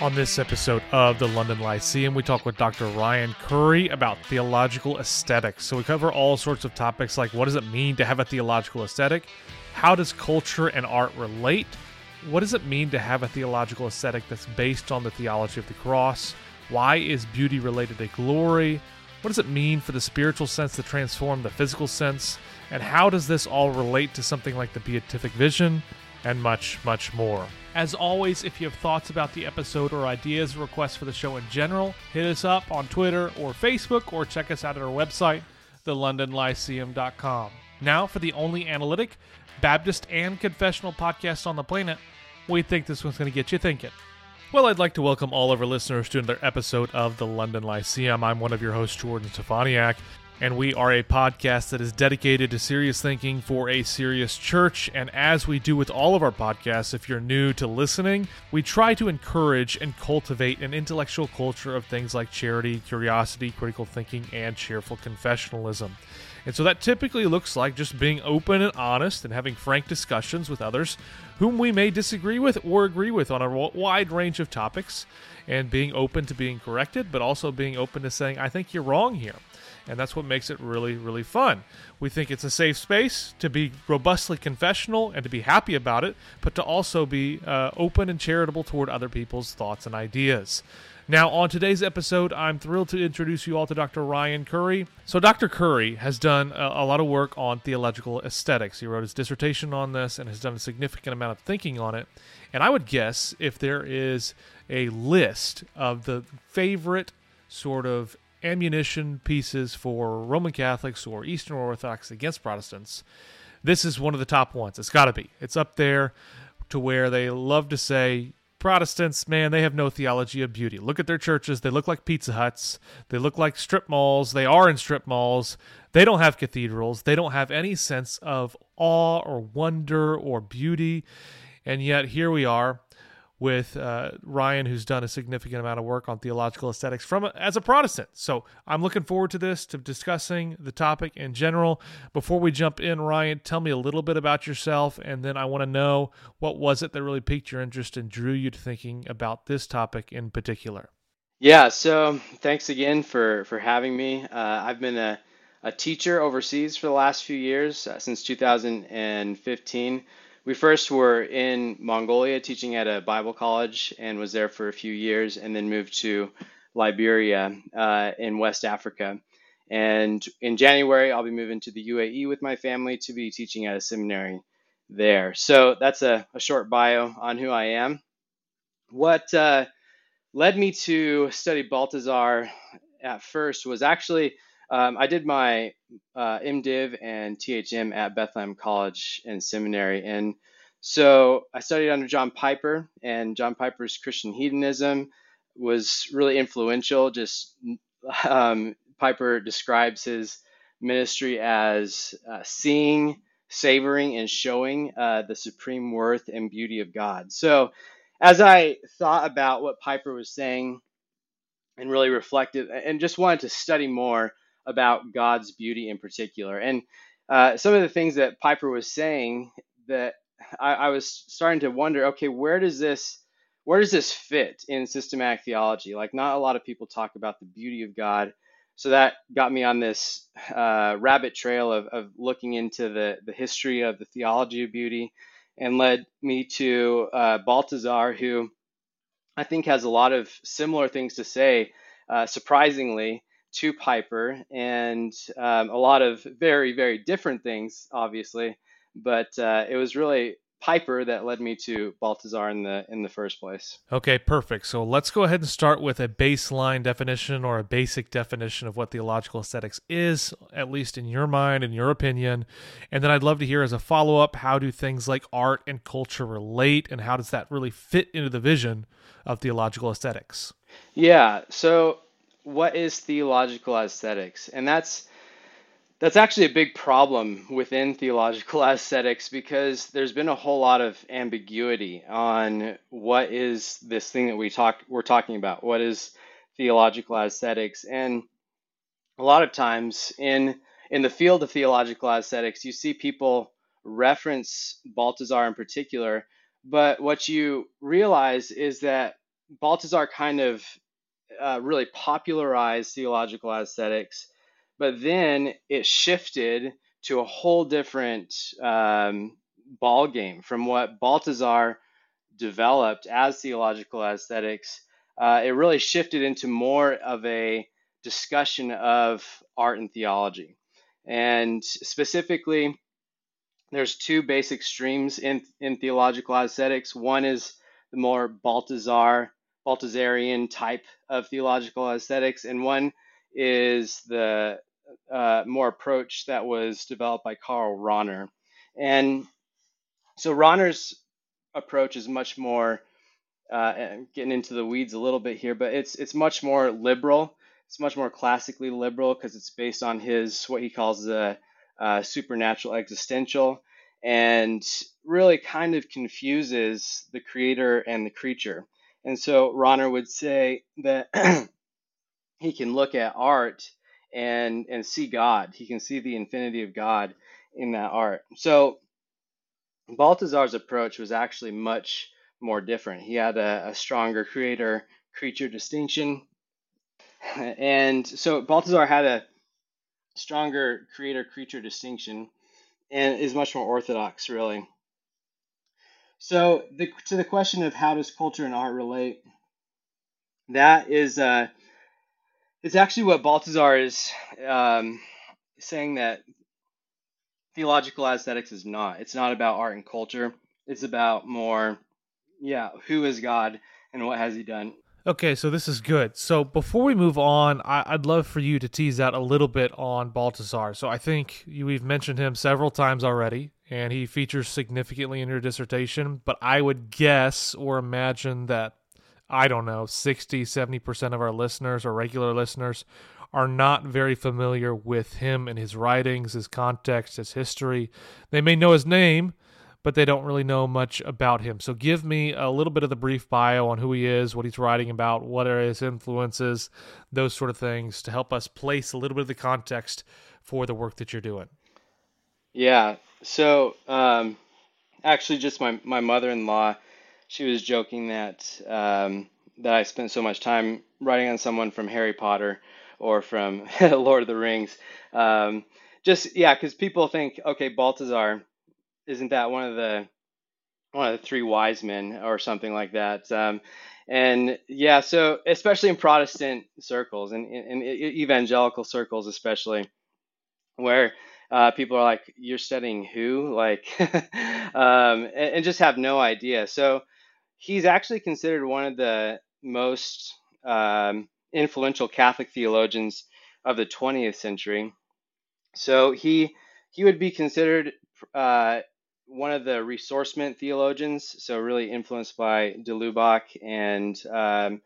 On this episode of the London Lyceum, we talk with Dr. Ryan Currie about theological aesthetics. So we cover all sorts of topics like what does it mean to have a theological aesthetic? How does culture and art relate? What does it mean to have a theological aesthetic that's based on the theology of the cross? Why is beauty related to glory? What does it mean for the spiritual sense to transform the physical sense? And how does this all relate to something like the beatific vision? And much, much more. As always, if you have thoughts about the episode or ideas or requests for the show in general, hit us up on Twitter or Facebook or check us out at our website, thelondonlyceum.com. Now, for the only analytic, Baptist, and confessional podcast on the planet, we think this one's going to get you thinking. Well, I'd like to welcome all of our listeners to another episode of the London Lyceum. I'm one of your hosts, Jordan Stefaniak and we are a podcast that is dedicated to serious thinking for a serious church. And as we do with all of our podcasts, if you're new to listening, we try to encourage and cultivate an intellectual culture of things like charity, curiosity, critical thinking, and cheerful confessionalism. And so that typically looks like just being open and honest and having frank discussions with others whom we may disagree with or agree with on a wide range of topics, and being open to being corrected, but also being open to saying, I think you're wrong here and that's what makes it really, really fun. We think it's a safe space to be robustly confessional and to be happy about it, but to also be uh, open and charitable toward other people's thoughts and ideas. Now, on today's episode, I'm thrilled to introduce you all to Dr. Ryan Currie. So, Dr. Currie has done a, a, lot of work on theological aesthetics. He wrote his dissertation on this and has done a significant amount of thinking on it. And I would guess if there is a list of the favorite sort of ammunition pieces for Roman Catholics or Eastern Orthodox against Protestants, this is one of the top ones. It's got to be. It's up there to where they love to say Protestants, man, they have no theology of beauty. Look at their churches. They look like Pizza Huts. They look like strip malls. They are in strip malls. They don't have cathedrals. They don't have any sense of awe or wonder or beauty. And yet, here we are with uh, Ryan, who's done a significant amount of work on theological aesthetics from as a Protestant. So I'm looking forward to this, to discussing the topic in general. Before we jump in, Ryan, tell me a little bit about yourself, and then I want to know what was it that really piqued your interest and drew you to thinking about this topic in particular. Yeah. So thanks again for for having me. Uh, I've been a a teacher overseas for the last few years uh, since 2015 we first were in Mongolia teaching at a Bible college and was there for a few years and then moved to Liberia uh, in West Africa. And in January, I'll be moving to the UAE with my family to be teaching at a seminary there. So that's a, a short bio on who I am. What uh, led me to study Balthasar at first was actually um, I did my uh, MDiv and THM at Bethlehem College and Seminary. And so I studied under John Piper, and John Piper's Christian hedonism was really influential. Just um, Piper describes his ministry as uh, seeing, savoring, and showing uh, the supreme worth and beauty of God. So as I thought about what Piper was saying and really reflected and just wanted to study more about God's beauty in particular. And uh, some of the things that Piper was saying that I, I, was starting to wonder, okay, where does this where does this fit in systematic theology? Like, not a lot of people talk about the beauty of God. So that got me on this uh, rabbit trail of, of looking into the, the history of the theology of beauty and led me to uh, Balthasar, who I think has a lot of similar things to say, uh, surprisingly, to Piper and um, a lot of very, very different things, obviously. But uh, it was really Piper that led me to Balthasar in the in the first place. Okay, perfect. So let's go ahead and start with a baseline definition or a basic definition of what theological aesthetics is, at least in your mind, in your opinion. And then I'd love to hear as a follow up, how do things like art and culture relate, and how does that really fit into the vision of theological aesthetics? Yeah. So what is theological aesthetics? And that's that's actually a big problem within theological aesthetics because there's been a whole lot of ambiguity on what is this thing that we talk we're talking about. What is theological aesthetics? And a lot of times in in the field of theological aesthetics, you see people reference Balthasar in particular, but what you realize is that Balthasar kind of uh, really popularized theological aesthetics, but then it shifted to a whole different um, ball game from what Balthasar developed as theological aesthetics. Uh, it really shifted into more of a discussion of art and theology. And specifically, there's two basic streams in, in theological aesthetics. One is the more Balthasar, Balthasarian type of theological aesthetics, and one is the uh, more approach that was developed by Karl Rahner. And so Rahner's approach is much more uh, getting into the weeds a little bit here, but it's it's much more liberal. It's much more classically liberal because it's based on his what he calls the uh, supernatural existential, and really kind of confuses the creator and the creature. And so Rahner would say that he can look at art and and see God. He can see the infinity of God in that art. So Balthasar's approach was actually much more different. He had a, a stronger creator creature distinction. And so Balthasar had a stronger creator creature distinction and is much more orthodox, really. So, the, to the question of how does culture and art relate, that is, uh, it's actually what Balthasar is um, saying that theological aesthetics is not. It's not about art and culture. It's about more, yeah, who is God and what has He done. Okay, so this is good. So before we move on, I, would love for you to tease out a little bit on Balthasar. So I think you, we've mentioned him several times already, and he features significantly in your dissertation. But I would guess or imagine that, I don't know, 60, 70% of our listeners or regular listeners are not very familiar with him and his writings, his context, his history. They may know his name, but they don't really know much about him. So give me a little bit of the brief bio on who he is, what he's writing about, what are his influences, those sort of things to help us place a little bit of the context for the work that you're doing. Yeah. So um, actually, just my, my mother-in-law, she was joking that um, that I spent so much time writing on someone from Harry Potter or from Lord of the Rings. Um, just yeah, because people think, okay, Balthasar, isn't that one of the one of the three wise men or something like that? Um, and yeah, so especially in Protestant circles and in, evangelical circles, especially where uh, people are like, "You're studying who?" Like, um, and, and, just have no idea. So he's actually considered one of the most um, influential Catholic theologians of the 20th century. So he he would be considered uh, one of the ressourcement theologians, so really influenced by de Lubac, and um,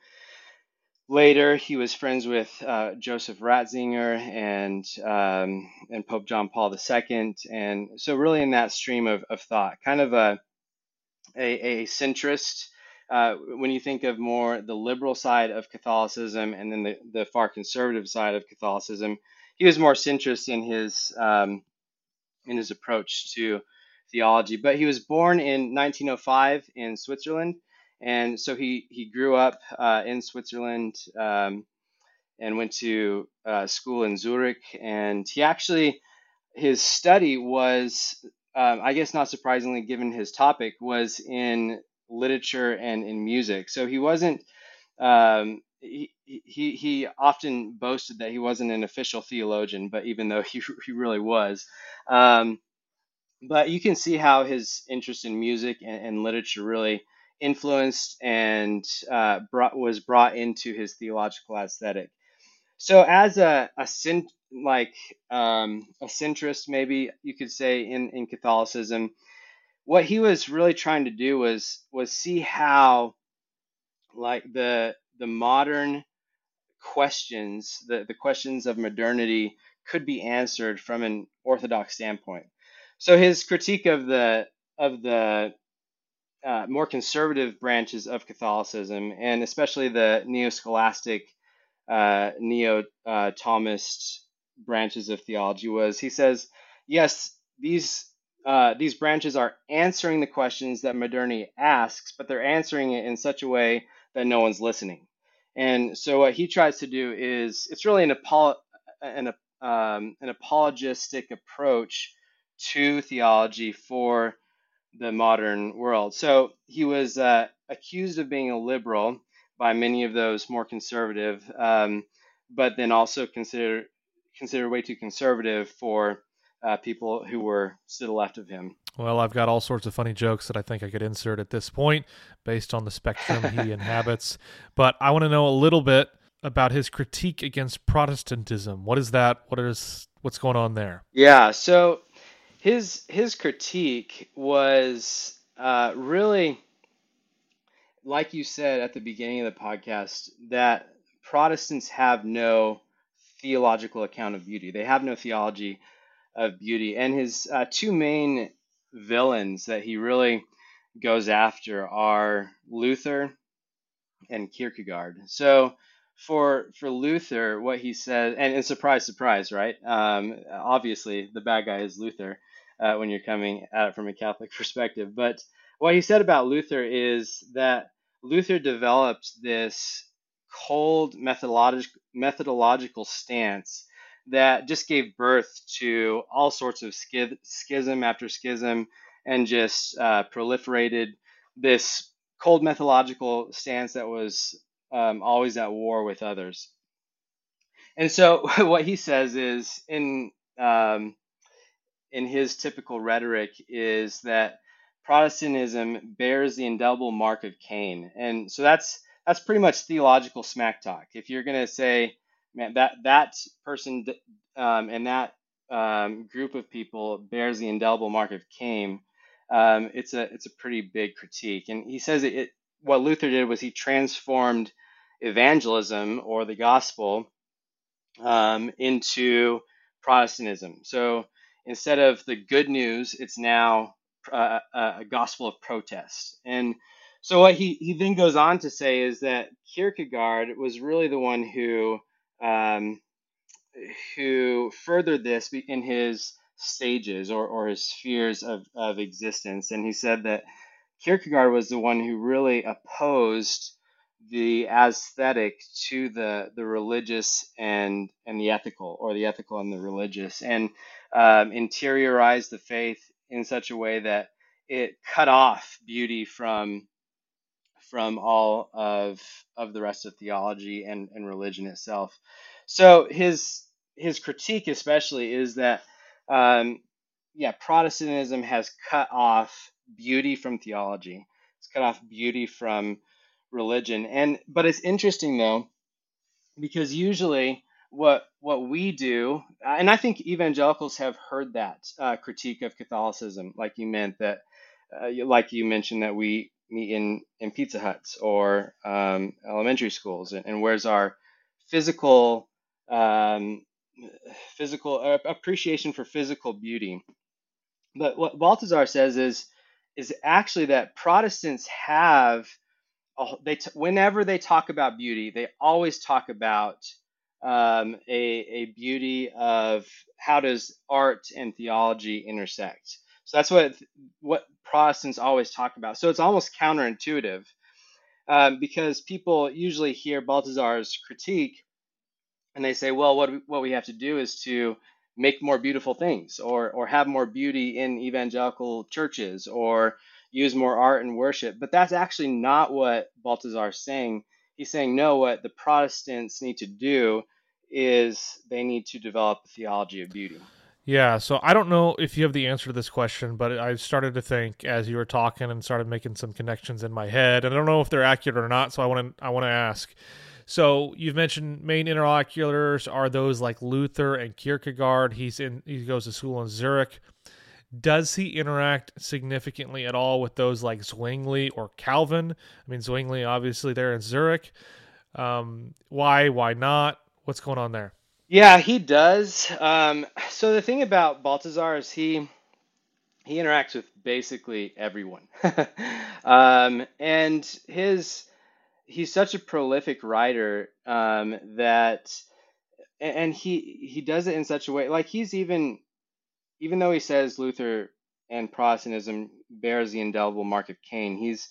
later he was friends with uh, Joseph Ratzinger and um, and Pope John Paul II, and so really in that stream of, of thought, kind of a a, a centrist. Uh, when you think of more the liberal side of Catholicism and then the, the far conservative side of Catholicism, he was more centrist in his um, in his approach to theology. But he was born in 1905 in Switzerland, and so he he grew up uh, in Switzerland um, and went to uh, school in Zurich. And he actually his study was, um, I guess, not surprisingly, given his topic, was in literature and in music. So he wasn't. Um, he, he, he often boasted that he wasn't an official theologian, but even though he, he really was, um, but you can see how his interest in music and, and literature really influenced and uh, brought, was brought into his theological aesthetic. So, as a, a like um, a centrist, maybe you could say in, in Catholicism, what he was really trying to do was was see how like the the modern questions, the, the questions of modernity could be answered from an orthodox standpoint. So his critique of the of the uh, more conservative branches of Catholicism, and especially the neo-scholastic, uh, neo-Thomist branches of theology, was he says, yes, these uh, these branches are answering the questions that modernity asks, but they're answering it in such a way that no one's listening. And so what he tries to do is it's really an, apolo- an, um, an apologistic approach to theology for the modern world. So he was uh, accused of being a liberal by many of those more conservative, um, but then also considered considered way too conservative for uh, people who were to the left of him. Well, I've got all sorts of funny jokes that I think I could insert at this point based on the spectrum he inhabits. But I want to know a little bit about his critique against Protestantism. What is that? What is what's going on there? Yeah, so his his critique was uh, really, like you said at the beginning of the podcast, that Protestants have no theological account of beauty. They have no theology of beauty. And his uh, two main villains that he really goes after are Luther and Kierkegaard. So for for Luther, what he says, and, and surprise, surprise, right? Um, obviously, the bad guy is Luther uh, when you're coming at it from a Catholic perspective. But what he said about Luther is that Luther developed this cold methodological stance that just gave birth to all sorts of schism after schism and just uh, proliferated this cold methodological stance that was um, always at war with others. And so what he says is in um, in his typical rhetoric is that Protestantism bears the indelible mark of Cain, and so that's that's pretty much theological smack talk. If you're going to say man, that that person um, and that um, group of people bears the indelible mark of Cain. Um, it's a it's a pretty big critique, and he says it, it. What Luther did was he transformed evangelism or the gospel um, into Protestantism. So instead of the good news, it's now uh, a gospel of protest. And so what he, he then goes on to say is that Kierkegaard was really the one who um, who furthered this in his stages or, or his spheres of, of existence. And he said that Kierkegaard was the one who really opposed the aesthetic to the, the religious and, and the ethical, or the ethical and the religious, and um, interiorized the faith in such a way that it cut off beauty from from all of of the rest of theology and, and religion itself. So his his critique especially is that um, yeah, Protestantism has cut off beauty from theology. It's cut off beauty from religion. And but it's interesting though, because usually what what we do, and I think evangelicals have heard that uh, critique of Catholicism, like you meant that, uh, like you mentioned that we meet in in Pizza Huts or um, elementary schools, and, and, where's our physical um, physical uh, appreciation for physical beauty? But what Balthasar says is is actually that Protestants have they t- whenever they talk about beauty, they always talk about um, a, a beauty of how does art and theology intersect. So that's what what Protestants always talk about. So it's almost counterintuitive um, because people usually hear Balthasar's critique and they say, well, what what we have to do is to make more beautiful things or or have more beauty in evangelical churches or use more art and worship. But that's actually not what Balthasar is saying. He's saying, no, what the Protestants need to do is they need to develop a theology of beauty. Yeah, so I don't know if you have the answer to this question, but I started to think as you were talking and started making some connections in my head, and I don't know if they're accurate or not. So I want to I want to ask. So you've mentioned main interlocutors are those like Luther and Kierkegaard. He's in he goes to school in Zurich. Does he interact significantly at all with those like Zwingli or Calvin? I mean, Zwingli obviously they're in Zurich. Um, why? Why not? What's going on there? Yeah, he does. Um, so the thing about Balthasar is he he interacts with basically everyone, um, and his he's such a prolific writer um, that, and he he does it in such a way like he's even even though he says Luther and Protestantism bears the indelible mark of Cain. He's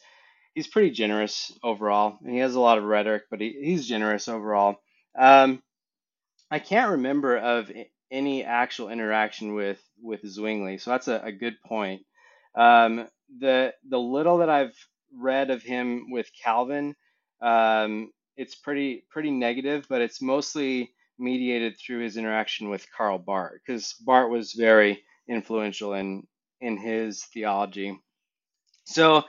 he's pretty generous overall, and he has a lot of rhetoric, but he, he's generous overall. Um, I can't remember of any actual interaction with with Zwingli, so that's a, a good point. Um, the the little that I've read of him with Calvin, um, it's pretty pretty negative, but it's mostly mediated through his interaction with Karl Barth, because Barth was very influential in in his theology. So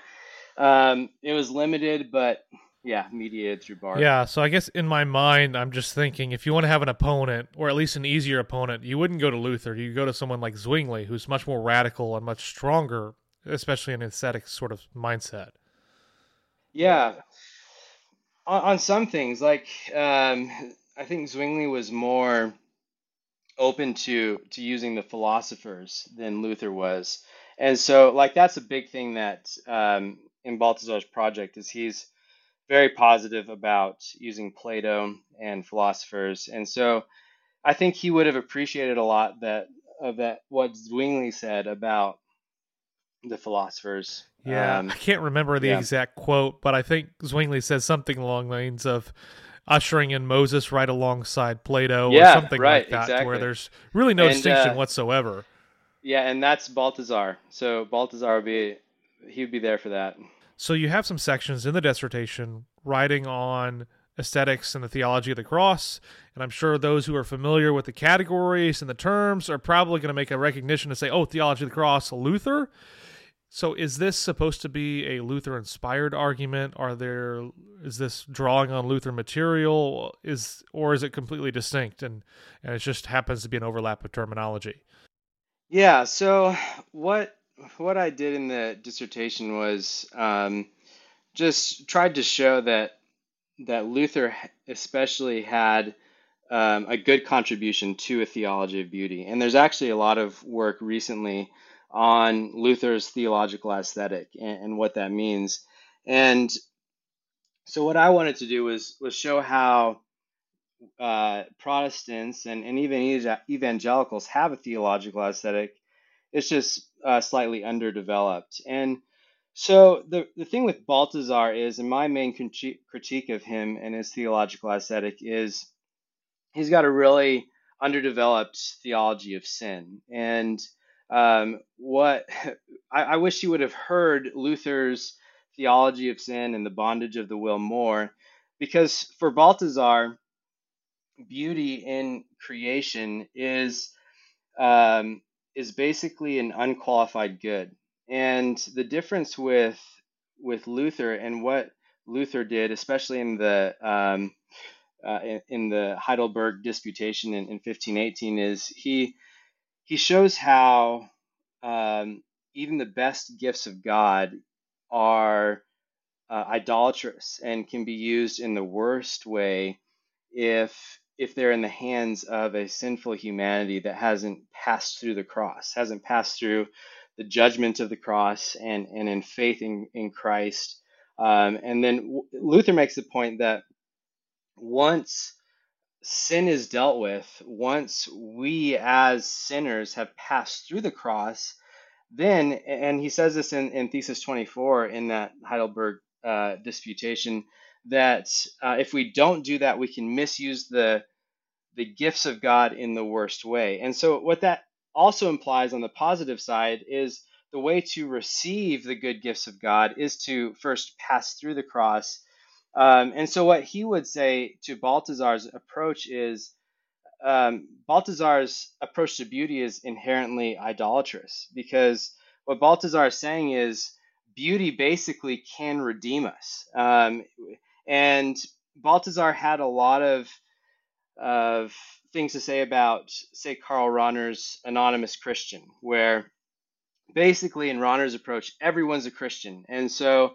um, it was limited, but yeah, mediated through Barth. Yeah, so I guess in my mind, I'm just thinking if you want to have an opponent, or at least an easier opponent, you wouldn't go to Luther. You go to someone like Zwingli, who's much more radical and much stronger, especially in an aesthetic sort of mindset. Yeah, on, on some things, like um, I think Zwingli was more open to to using the philosophers than Luther was, and so like that's a big thing that um, in Balthasar's project is he's very positive about using Plato and philosophers, and so I think he would have appreciated a lot that of that what Zwingli said about the philosophers. Yeah, um, I can't remember the yeah. exact quote, but I think Zwingli says something along the lines of ushering in Moses right alongside Plato yeah, or something right, like that, exactly. where there's really no and, distinction uh, whatsoever. Yeah, and that's Balthasar. So Balthasar would be he would be there for that. So you have some sections in the dissertation writing on aesthetics and the theology of the cross, and I'm sure those who are familiar with the categories and the terms are probably going to make a recognition to say, "Oh, theology of the cross, Luther." So is this supposed to be a Luther inspired argument? Are there is this drawing on Luther material is or is it completely distinct and and it just happens to be an overlap of terminology? Yeah, so what what I did in the dissertation was um, just tried to show that that Luther especially had um, a good contribution to a theology of beauty, and there's actually a lot of work recently on Luther's theological aesthetic and, and what that means. And so what I wanted to do was was show how uh, Protestants and, and even evangelicals have a theological aesthetic. It's just uh, slightly underdeveloped. And so the, the thing with Balthasar is, and my main critique of him and his theological aesthetic is he's got a really underdeveloped theology of sin. And um, what I, I wish you would have heard Luther's theology of sin and the bondage of the will more, because for Balthasar, beauty in creation is um, is basically an unqualified good. And the difference with with Luther and what Luther did, especially in the um, uh, in, in, the Heidelberg Disputation in, in 1518, is he he shows how um, even the best gifts of God are uh, idolatrous and can be used in the worst way if if they're in the hands of a sinful humanity that hasn't passed through the cross, hasn't passed through the judgment of the cross and, and in faith in, in Christ. Um, and then Luther makes the point that once sin is dealt with, once we as sinners have passed through the cross, then, and he says this in, in Thesis 24 in that Heidelberg uh, disputation, that uh, if we don't do that, we can misuse the the gifts of God in the worst way. And so, what that also implies on the positive side is the way to receive the good gifts of God is to first pass through the cross um, and so, what he would say to Balthasar's approach is um, Balthasar's approach to beauty is inherently idolatrous because what Balthasar is saying is beauty basically can redeem us. Um, and Balthasar had a lot of of things to say about, say, Karl Rahner's Anonymous Christian, where basically in Rahner's approach, everyone's a Christian. And so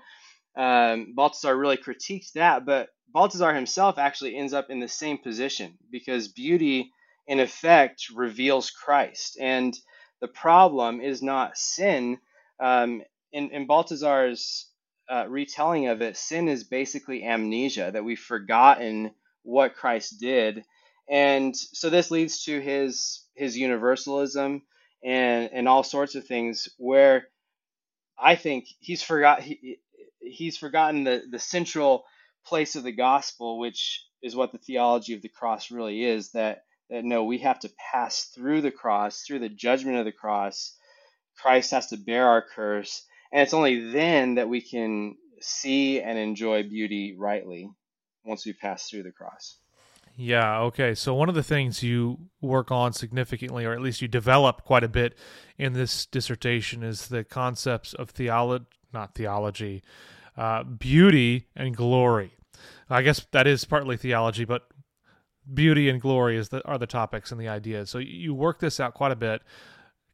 um, Balthasar really critiques that, but Balthasar himself actually ends up in the same position because beauty, in effect, reveals Christ. And the problem is not sin. Um, in, in Balthasar's uh, retelling of it, sin is basically amnesia, that we've forgotten what Christ did. And so this leads to his, his universalism and and all sorts of things where I think he's forgot he, he's forgotten the the central place of the gospel, which is what the theology of the cross really is. That that no, we have to pass through the cross, through the judgment of the cross. Christ has to bear our curse, and it's only then that we can see and enjoy beauty rightly once we pass through the cross. Yeah, okay. So one of the things you work on significantly, or at least you develop quite a bit in this dissertation, is the concepts of theology, not theology, uh, beauty and glory. I guess that is partly theology, but beauty and glory is the, are the topics and the ideas. So you work this out quite a bit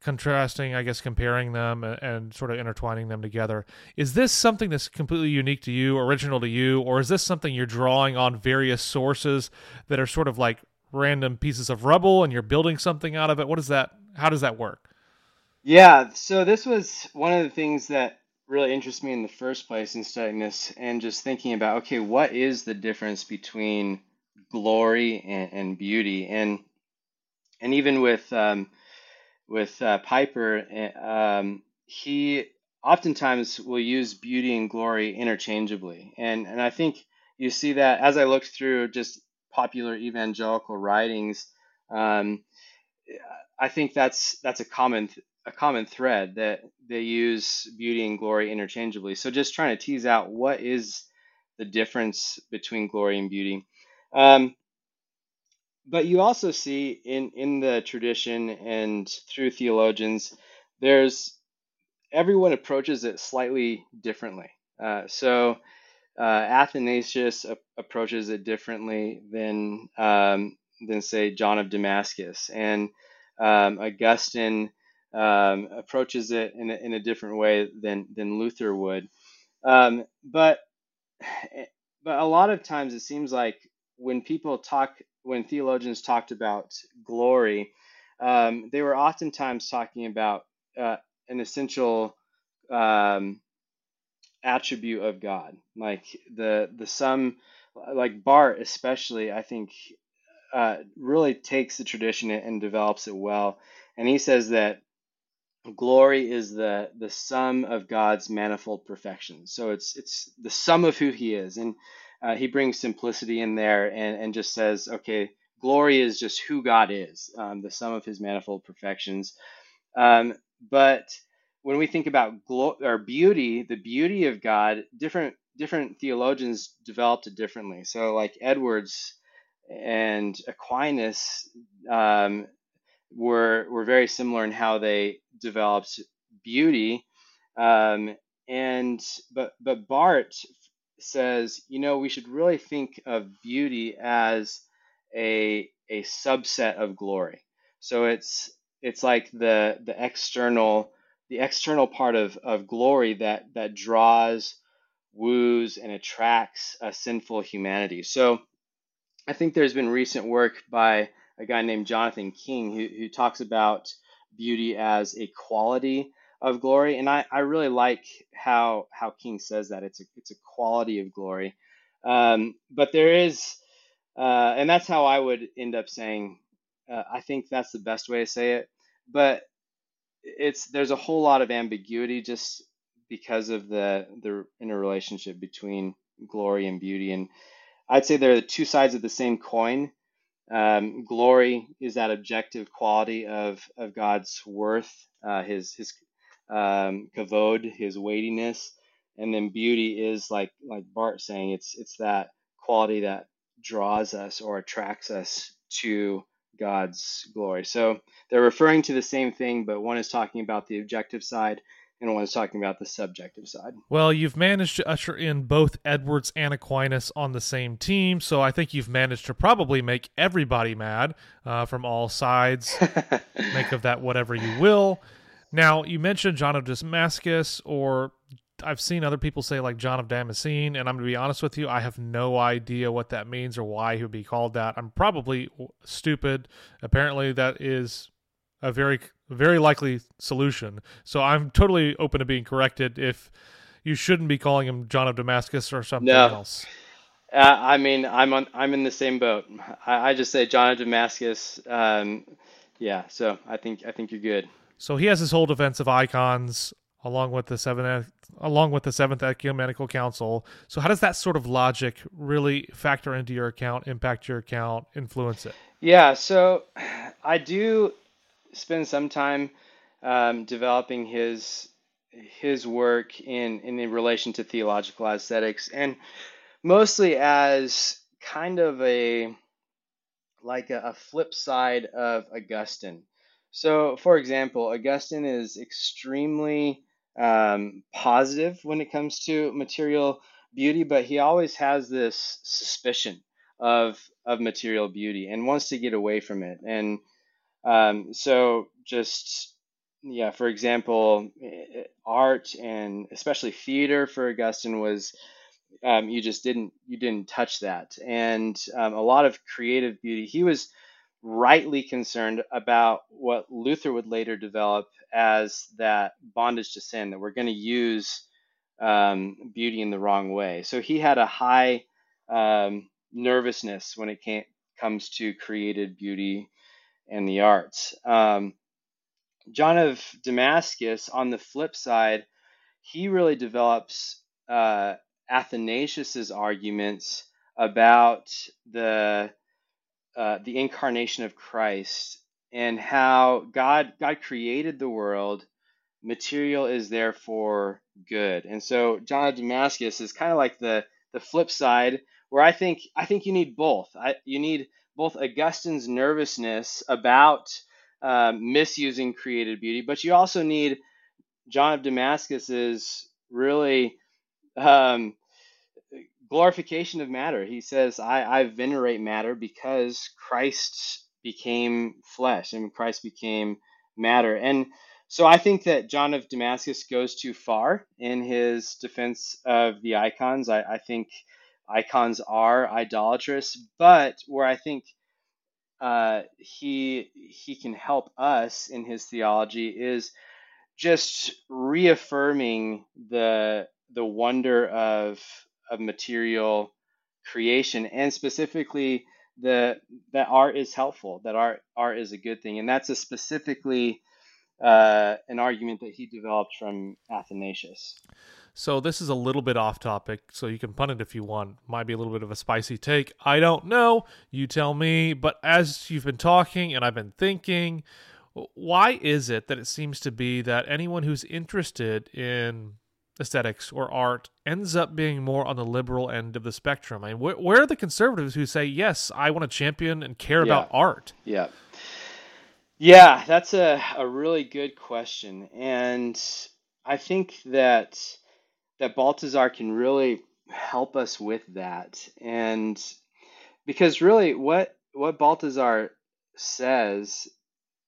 contrasting, I guess, comparing them and, and, sort of intertwining them together. Is this something that's completely unique to you, original to you, or is this something you're drawing on various sources that are sort of like random pieces of rubble and you're building something out of it? What is that? How does that work? Yeah, so this was one of the things that really interests me in the first place in studying this and just thinking about okay, what is the difference between glory and, and beauty? And and even with um, with uh, Piper, eh, um, he oftentimes will use beauty and glory interchangeably. And, and I think you see that as I looked through just popular evangelical writings, um, I think that's that's a common a common thread that they use beauty and glory interchangeably. So just trying to tease out what is the difference between glory and beauty. Um, but you also see in in the tradition and through theologians, there's everyone approaches it slightly differently. Uh, so uh, Athanasius a- approaches it differently than um, than say John of Damascus, and um, Augustine um, approaches it in a, in a different way than than Luther would. Um, but but a lot of times it seems like when people talk when theologians talked about glory, um, they were oftentimes talking about uh, an essential um, attribute of God, like the the sum, like Barth especially. I think uh, really takes the tradition and develops it well, and he says that glory is the the sum of God's manifold perfections. So it's it's the sum of who He is, and uh, he brings simplicity in there and, and just says, okay, glory is just who God is, um, the sum of his manifold perfections. Um, but when we think about glo- or beauty, the beauty of God, different different theologians developed it differently. So, like Edwards and Aquinas um, were were very similar in how they developed beauty. Um, and but but Barth says, you know, we should really think of beauty as a a subset of glory. So it's it's like the the external the external part of, of glory that that draws, woos, and attracts a sinful humanity. So I think there's been recent work by a guy named Jonathan King who, who talks about beauty as a quality of glory. And I, I really like how how King says that it's a it's a quality of glory. Um, but there is, uh, and that's how I would end up saying. Uh, I think that's the best way to say it. But it's there's a whole lot of ambiguity just because of the the interrelationship between glory and beauty. And I'd say they're the two sides of the same coin. Um, glory is that objective quality of of God's worth, uh, his his um, kavod, his weightiness, and then beauty is like like Barth saying it's it's that quality that draws us or attracts us to God's glory. So they're referring to the same thing, but one is talking about the objective side and one is talking about the subjective side. Well, you've managed to usher in both Edwards and Aquinas on the same team, so I think you've managed to probably make everybody mad uh, from all sides. make of that whatever you will. Now, you mentioned John of Damascus, or I've seen other people say like John of Damascene, and I'm going to be honest with you, I have no idea what that means or why he would be called that. I'm probably stupid. Apparently, that is a very, very likely solution. So I'm totally open to being corrected if you shouldn't be calling him John of Damascus or something no. else. Uh, I mean, I'm on. I'm in the same boat. I, I just say John of Damascus. Um, yeah, so I think I think you're good. So he has his whole defense of icons along with the seventh along with the seventh ecumenical council. So how does that sort of logic really factor into your account, impact your account, influence it? Yeah, so I do spend some time um, developing his his work in in relation to theological aesthetics, and mostly as kind of a like a, a flip side of Augustine. So, for example, Augustine is extremely um, positive when it comes to material beauty, but he always has this suspicion of of material beauty and wants to get away from it. And um, so, just yeah, for example, art and especially theater for Augustine was um, you just didn't you didn't touch that, and um, a lot of creative beauty. He was rightly concerned about what Luther would later develop as that bondage to sin, that we're going to use um, beauty in the wrong way. So he had a high um, nervousness when it came, comes to created beauty and the arts. Um, John of Damascus, on the flip side, he really develops uh, Athanasius's arguments about the uh, the incarnation of Christ and how God God created the world. Material is therefore good, and so John of Damascus is kind of like the the flip side, where I think I think you need both. I, you need both Augustine's nervousness about um, misusing created beauty, but you also need John of Damascus's really um, glorification of matter. He says, I, I venerate matter because Christ became flesh and Christ became matter. And so I think that John of Damascus goes too far in his defense of the icons. I, I think icons are idolatrous, but where I think uh, he he can help us in his theology is just reaffirming the the wonder of of material creation and specifically the that art is helpful that art art is a good thing and that's a specifically uh, an argument that he developed from Athanasius. So this is a little bit off topic, so you can punt it if you want. Might be a little bit of a spicy take. I don't know. You tell me. But as you've been talking and I've been thinking, why is it that it seems to be that anyone who's interested in aesthetics or art ends up being more on the liberal end of the spectrum. I mean, where, where are the conservatives who say, yes, I want to champion and care yeah. about art? Yeah. Yeah, that's a, a really good question. And I think that that Balthasar can really help us with that. And because really what what Balthasar says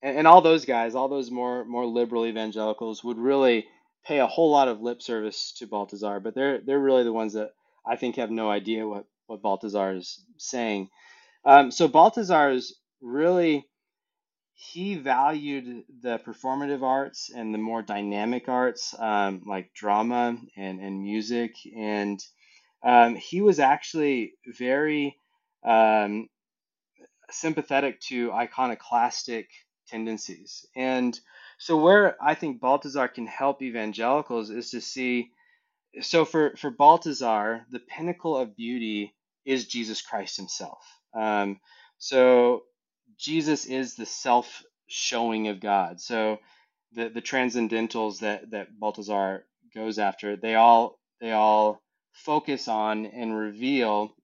and, and all those guys, all those more more liberal evangelicals would really pay a whole lot of lip service to Balthasar, but they're they're really the ones that I think have no idea what what Balthasar is saying. Um, so Balthasar is really he valued the performative arts and the more dynamic arts um, like drama and, and music and um, he was actually very um, sympathetic to iconoclastic tendencies and so where I think Balthasar can help evangelicals is to see so for for Balthasar, the pinnacle of beauty is Jesus Christ himself. Um, so Jesus is the self showing of God. So the the transcendentals that that Balthasar goes after, they all they all focus on and reveal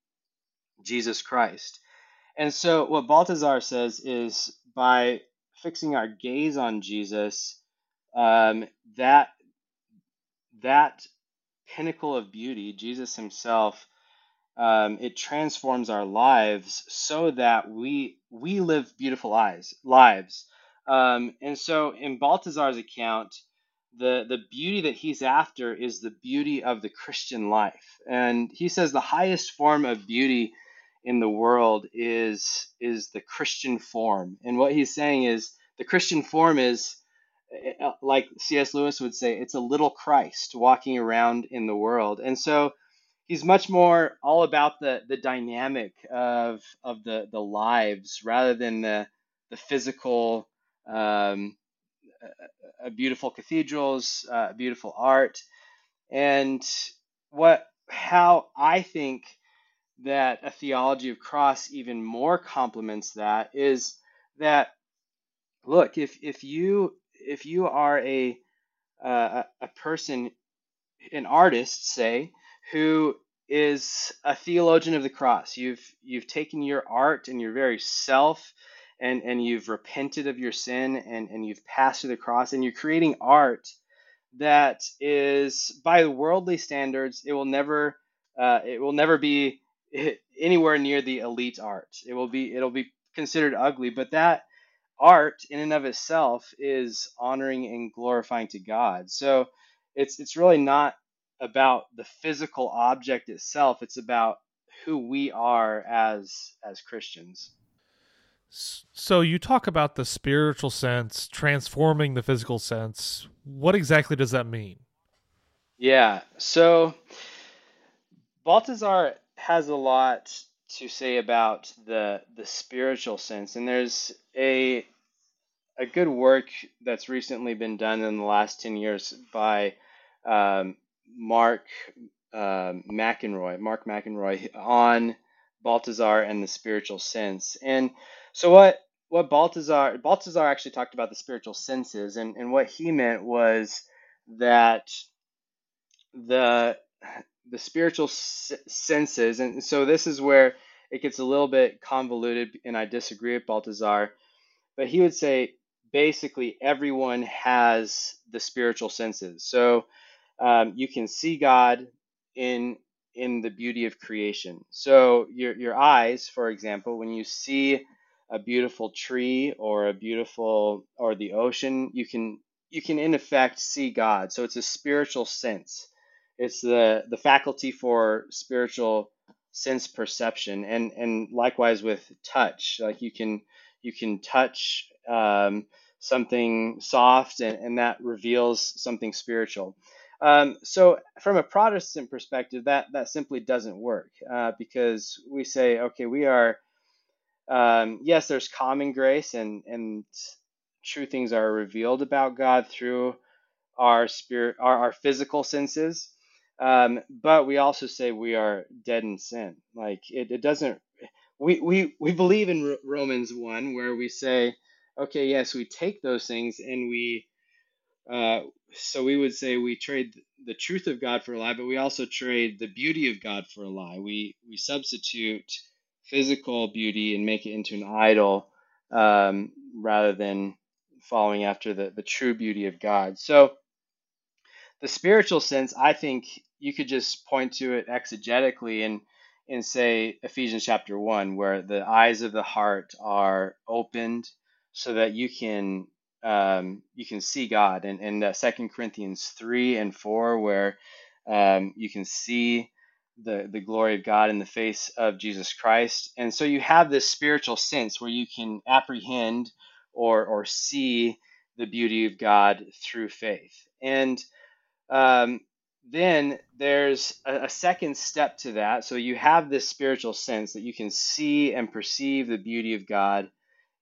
Jesus Christ. And so what Balthasar says is by fixing our gaze on Jesus, um, that that pinnacle of beauty, Jesus Himself, um, it transforms our lives so that we we live beautiful eyes lives. Um, and so, in Balthasar's account, the the beauty that he's after is the beauty of the Christian life, and he says the highest form of beauty in the world is is the Christian form. And what he's saying is the Christian form is uh, like C.S. Lewis would say, it's a little Christ walking around in the world. And so he's much more all about the the dynamic of of the the lives rather than the the physical um, uh, beautiful cathedrals, uh, beautiful art, and what how I think that a theology of cross even more complements that is that look if if you if you are a uh, a person an artist say who is a theologian of the cross. You've you've taken your art and your very self and and you've repented of your sin and and you've passed through the cross and you're creating art that is by worldly standards it will never uh, it will never be anywhere near the elite art. It will be it'll be considered ugly but that art in and of itself is honoring and glorifying to god. So it's it's really not about the physical object itself it's about who we are as as christians so you talk about the spiritual sense transforming the physical sense. What exactly does that mean? Yeah. So Balthasar has a lot to say about the the spiritual sense, and there's a a good work that's recently been done in the last ten years by um, Mark um, McInroy, Mark McInroy, on Balthasar and the spiritual sense, and so what what Balthasar Balthasar actually talked about the spiritual senses, and, and what he meant was that the the spiritual senses, and so this is where it gets a little bit convoluted, and I disagree with Balthasar, but he would say basically everyone has the spiritual senses. So um, you can see God in in the beauty of creation. So your your eyes, for example, when you see a beautiful tree or a beautiful or the ocean, you can you can in effect see God. So it's a spiritual sense. It's the the faculty for spiritual sense perception, and and likewise with touch. Like you can you can touch um, something soft, and, and that reveals something spiritual. Um, so from a Protestant perspective, that that simply doesn't work uh, because we say, okay, we are um, yes, there's common grace and and true things are revealed about God through our spirit, our, our physical senses. Um, but we also say we are dead in sin. Like it, it doesn't. We, we we believe in Romans one where we say, okay, yes, we take those things and we. Uh, so we would say we trade the truth of God for a lie, but we also trade the beauty of God for a lie. We we substitute physical beauty and make it into an idol um, rather than following after the, the true beauty of God. So, the spiritual sense, I think you could just point to it exegetically and, and say Ephesians chapter 1, where the eyes of the heart are opened so that you can um, you can see God. And, and uh, 2 Corinthians 3 and 4, where um, you can see the, the glory of God in the face of Jesus Christ. And so you have this spiritual sense where you can apprehend or, or see the beauty of God through faith. And um, then there's a, a, second step to that. So you have this spiritual sense that you can see and perceive the beauty of God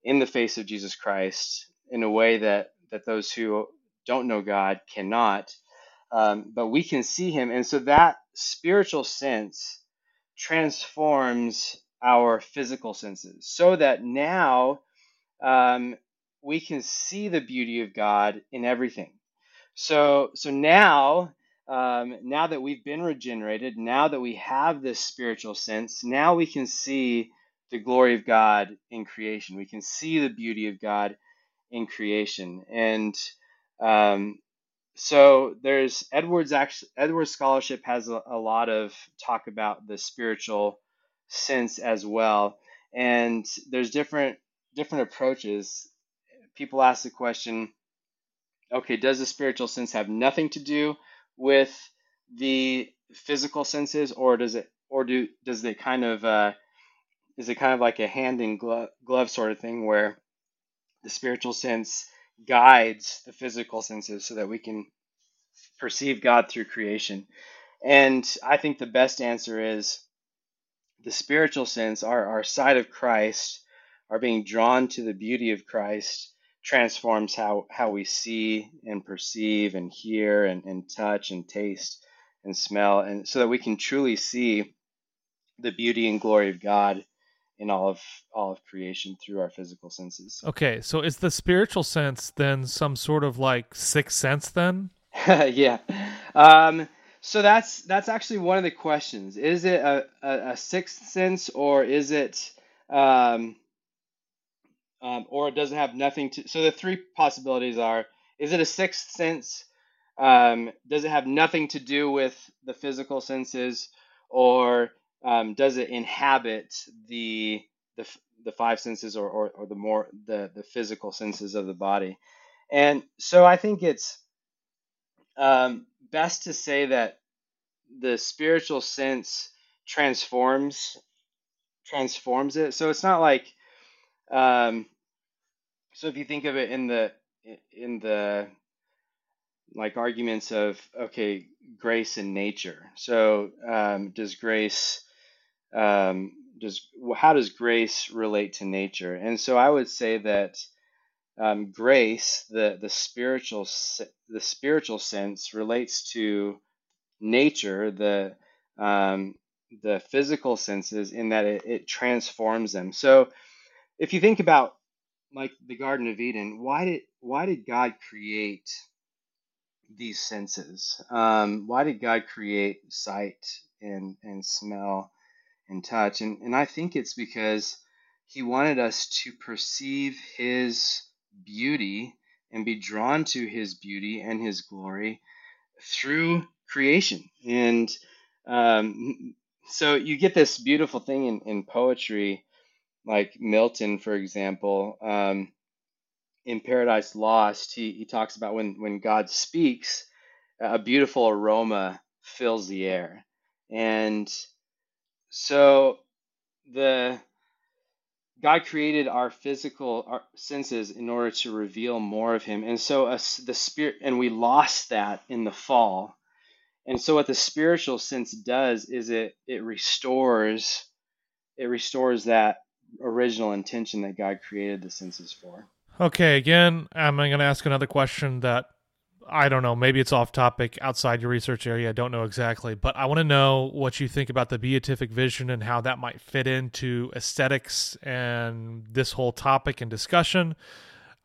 in the face of Jesus Christ in a way that, that those who don't know God cannot. Um, but we can see him. And so that spiritual sense transforms our physical senses so that now um, we can see the beauty of God in everything. So, so now, um, now that we've been regenerated, now that we have this spiritual sense, now we can see the glory of God in creation. We can see the beauty of God in creation, and um, so there's Edwards actually Edwards scholarship has a, a, lot of talk about the spiritual sense as well, and there's different different approaches. People ask the question, okay, does the spiritual sense have nothing to do with the physical senses, or does it, or do does it kind of uh, is it kind of like a hand in glove, glove sort of thing where the spiritual sense guides the physical senses so that we can perceive God through creation. And I think the best answer is the spiritual sense, our, our side of Christ, are being drawn to the beauty of Christ transforms how, how we see and perceive and hear and, and touch and taste and smell, and so that we can truly see the beauty and glory of God in all of all of creation through our physical senses. Okay, so is the spiritual sense then some sort of like sixth sense then? yeah. Um, so that's that's actually one of the questions. Is it a, a, a sixth sense or is it um, um, or does it have nothing to so the three possibilities are is it a sixth sense? Um, does it have nothing to do with the physical senses or um, does it inhabit the the, the five senses or, or, or the more the, the physical senses of the body? And so I think it's um, best to say that the spiritual sense transforms transforms it. So it's not like um, so if you think of it in the in the like arguments of okay grace and nature. So um, does grace um, does how does grace relate to nature? And so I would say that um, grace, the the spiritual the spiritual sense, relates to nature, the um, the physical senses, in that it, it transforms them. So if you think about like the Garden of Eden, why did why did God create these senses? Um, why did God create sight and and smell and touch? And and I think it's because He wanted us to perceive His beauty and be drawn to his beauty and his glory through creation. And um, so you get this beautiful thing in, in poetry, like Milton, for example. Um, in Paradise Lost, he, he talks about when, when God speaks, a beautiful aroma fills the air. And so the God created our physical our senses in order to reveal more of Him, and so us, the spirit, and we lost that in the fall. And so, what the spiritual sense does is it it restores it restores that original intention that God created the senses for. Okay, again, I'm going to ask another question that I don't know. Maybe it's off topic outside your research area. I don't know exactly, but I want to know what you think about the beatific vision and how that might fit into aesthetics and this whole topic and discussion.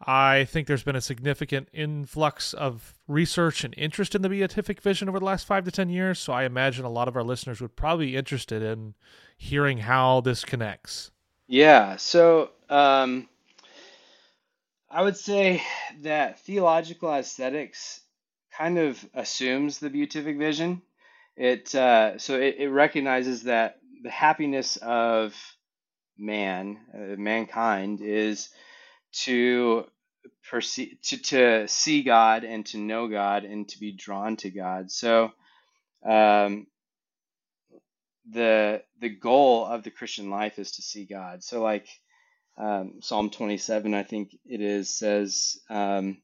I think there's been a significant influx of research and interest in the beatific vision over the last five to 10 years. So I imagine a lot of our listeners would probably be interested in hearing how this connects. Yeah. So, um, I would say that theological aesthetics kind of assumes the beatific vision. It uh, so it, it, recognizes that the happiness of man, uh, mankind, is to perceive, to, to see God and to know God and to be drawn to God. So, um, the the goal of the Christian life is to see God. So, like um, Psalm 27, I think it is, says, um,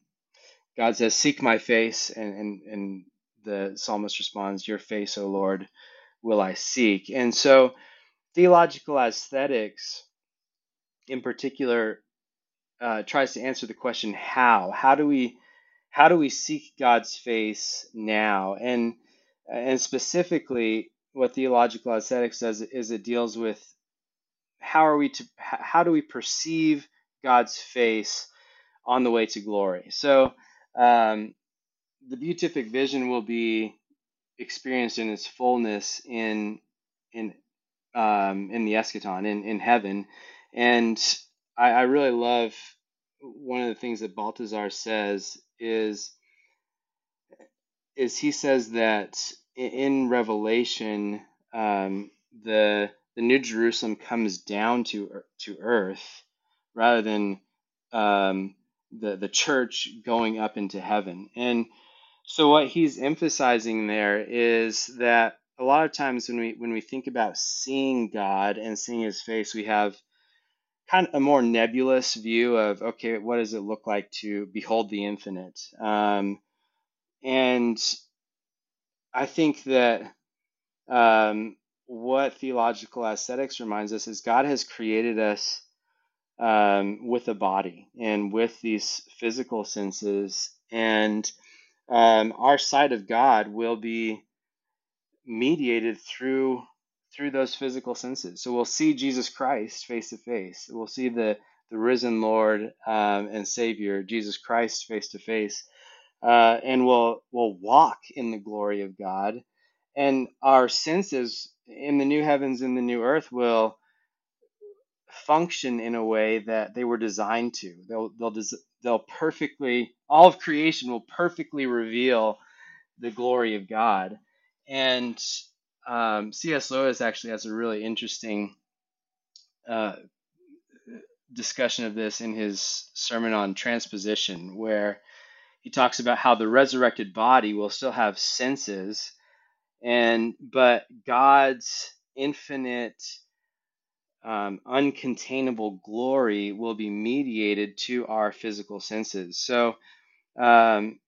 God says, Seek my face. And, and, and the psalmist responds, Your face, O Lord, will I seek. And so, theological aesthetics, in particular, uh, tries to answer the question, How? How do we. How do we seek God's face now? And and specifically, what theological aesthetics does is it deals with how are we to how do we perceive God's face on the way to glory? So um, the beatific vision will be experienced in its fullness in in um, in the eschaton in in heaven, and I, I really love one of the things that Balthasar says is is he says that in Revelation um, the the New Jerusalem comes down to to earth rather than um, the the church going up into heaven. And so what he's emphasizing there is that a lot of times when we when we think about seeing God and seeing His face, we have kind of a more nebulous view of okay, what does it look like to behold the infinite? Um, and I think that um, what theological aesthetics reminds us is God has created us um, with a body and with these physical senses. And um, our sight of God will be mediated through through those physical senses. So we'll see Jesus Christ face to face. We'll see the the risen Lord um, and Savior Jesus Christ face to face, and we'll we'll walk in the glory of God, and our senses in the new heavens and the new earth will function in a way that they were designed to. They'll they'll des- they'll perfectly all of creation will perfectly reveal the glory of God. And um, C.S. Lewis actually has a really interesting uh, discussion of this in his sermon on transposition, where he talks about how the resurrected body will still have senses, and but God's infinite, um, uncontainable glory will be mediated to our physical senses. So um,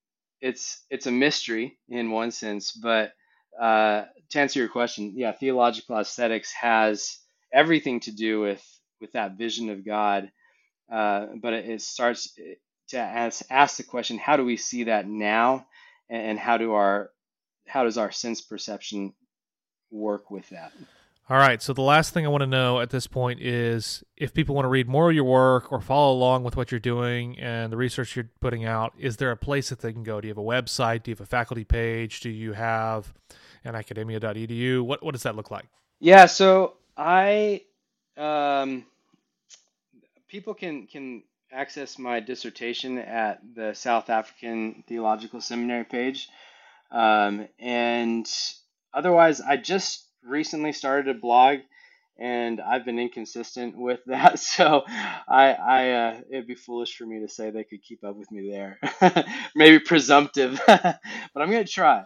it's it's a mystery in one sense, but uh, to answer your question, yeah, theological aesthetics has everything to do with with that vision of God. Uh, but it, it, starts to ask, ask the question, how do we see that now, and, and how do our how does our sense perception work with that? All right. So the last thing I want to know at this point is if people want to read more of your work or follow along with what you're doing and the research you're putting out, is there a place that they can go? Do you have a website? Do you have a faculty page? Do you have an academia.edu? What what does that look like? Yeah. So I um, people can can access my dissertation at the South African Theological Seminary page. Um, and otherwise, I just recently started a blog and I've been inconsistent with that. So I, I uh, it'd be foolish for me to say they could keep up with me there. Maybe presumptive, but I'm to try.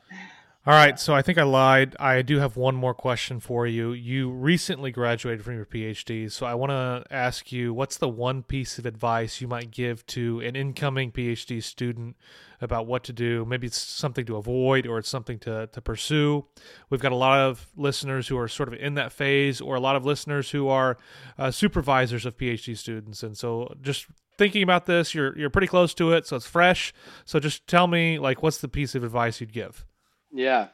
All right, so I think I lied. I do have one more question for you. You recently graduated from your PhD, so I want to ask you what's the one piece of advice you might give to an incoming PhD student about what to do? Maybe it's something to avoid or it's something to, to pursue. We've got a lot of listeners who are sort of in that phase, or a lot of listeners who are uh, supervisors of PhD students. And so just thinking about this, you're, you're pretty close to it, so it's fresh. So just tell me, like, what's the piece of advice you'd give? Yeah.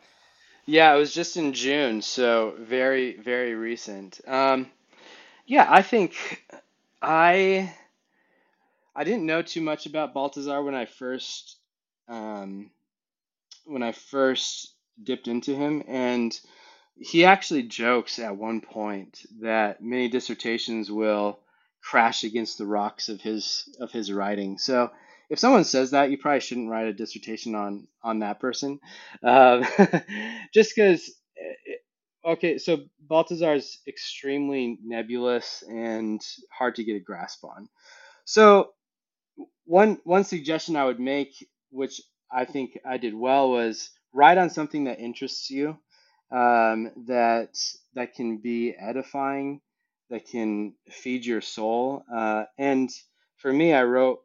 Yeah, it was just in June, so very, very recent. Um, yeah, I think I I didn't know too much about Balthasar when I first um, when I first dipped into him, and he actually jokes at one point that many dissertations will crash against the rocks of his of his writing. So if someone says that, you probably shouldn't write a dissertation on on that person, um, just because. Eh, okay, so Balthasar is extremely nebulous and hard to get a grasp on. So one one suggestion I would make, which I think I did well, was write on something that interests you, um, that that can be edifying, that can feed your soul. Uh, and for me, I wrote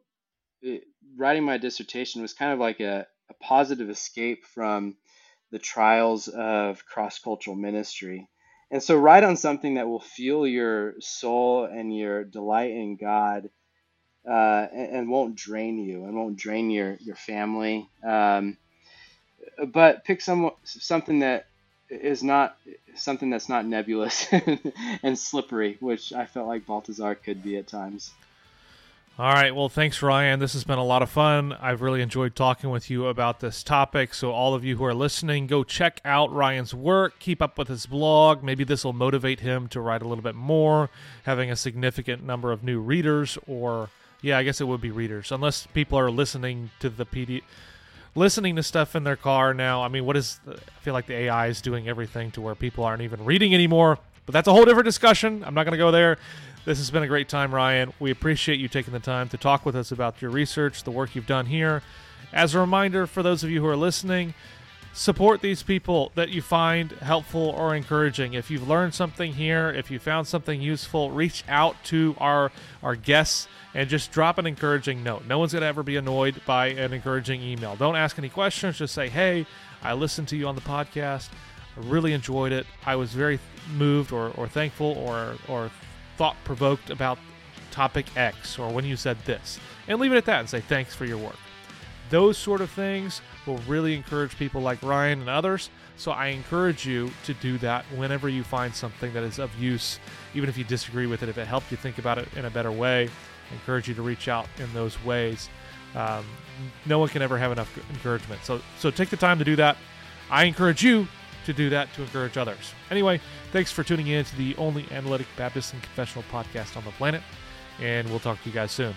writing my dissertation was kind of like a, a positive escape from the trials of cross cultural ministry. And so, write on something that will fuel your soul and your delight in God uh, and, and, won't drain you and won't drain your, your family. Um, but pick some, something that is not something that's not nebulous and slippery, which I felt like Balthasar could be at times. All right. Well, thanks, Ryan. This has been a lot of fun. I've really enjoyed talking with you about this topic. So, all of you who are listening, go check out Ryan's work, keep up with his blog. Maybe this will motivate him to write a little bit more, having a significant number of new readers, or, yeah, I guess it would be readers, unless people are listening to the PD. Listening to stuff in their car now. I mean, what is. The, I feel like the AI is doing everything to where people aren't even reading anymore. But that's a whole different discussion. I'm not going to go there. This has been a great time, Ryan. We appreciate you taking the time to talk with us about your research, the work you've done here. As a reminder for those of you who are listening, support these people that you find helpful or encouraging. If you've learned something here, if you found something useful, reach out to our our guests and just drop an encouraging note. No one's going to ever be annoyed by an encouraging email. Don't ask any questions, just say, "Hey, I listened to you on the podcast. I really enjoyed it. I was very moved or, or thankful or or thought provoked about topic X or when you said this, and leave it at that and say thanks for your work. Those sort of things will really encourage people like Ryan and others. So I encourage you to do that whenever you find something that is of use, even if you disagree with it. If it helped you think about it in a better way, I encourage you to reach out in those ways. Um, no one can ever have enough encouragement. So so take the time to do that. I encourage you to do that to encourage others. Anyway, thanks for tuning in to the only analytic Baptist and confessional podcast on the planet, and we'll talk to you guys soon.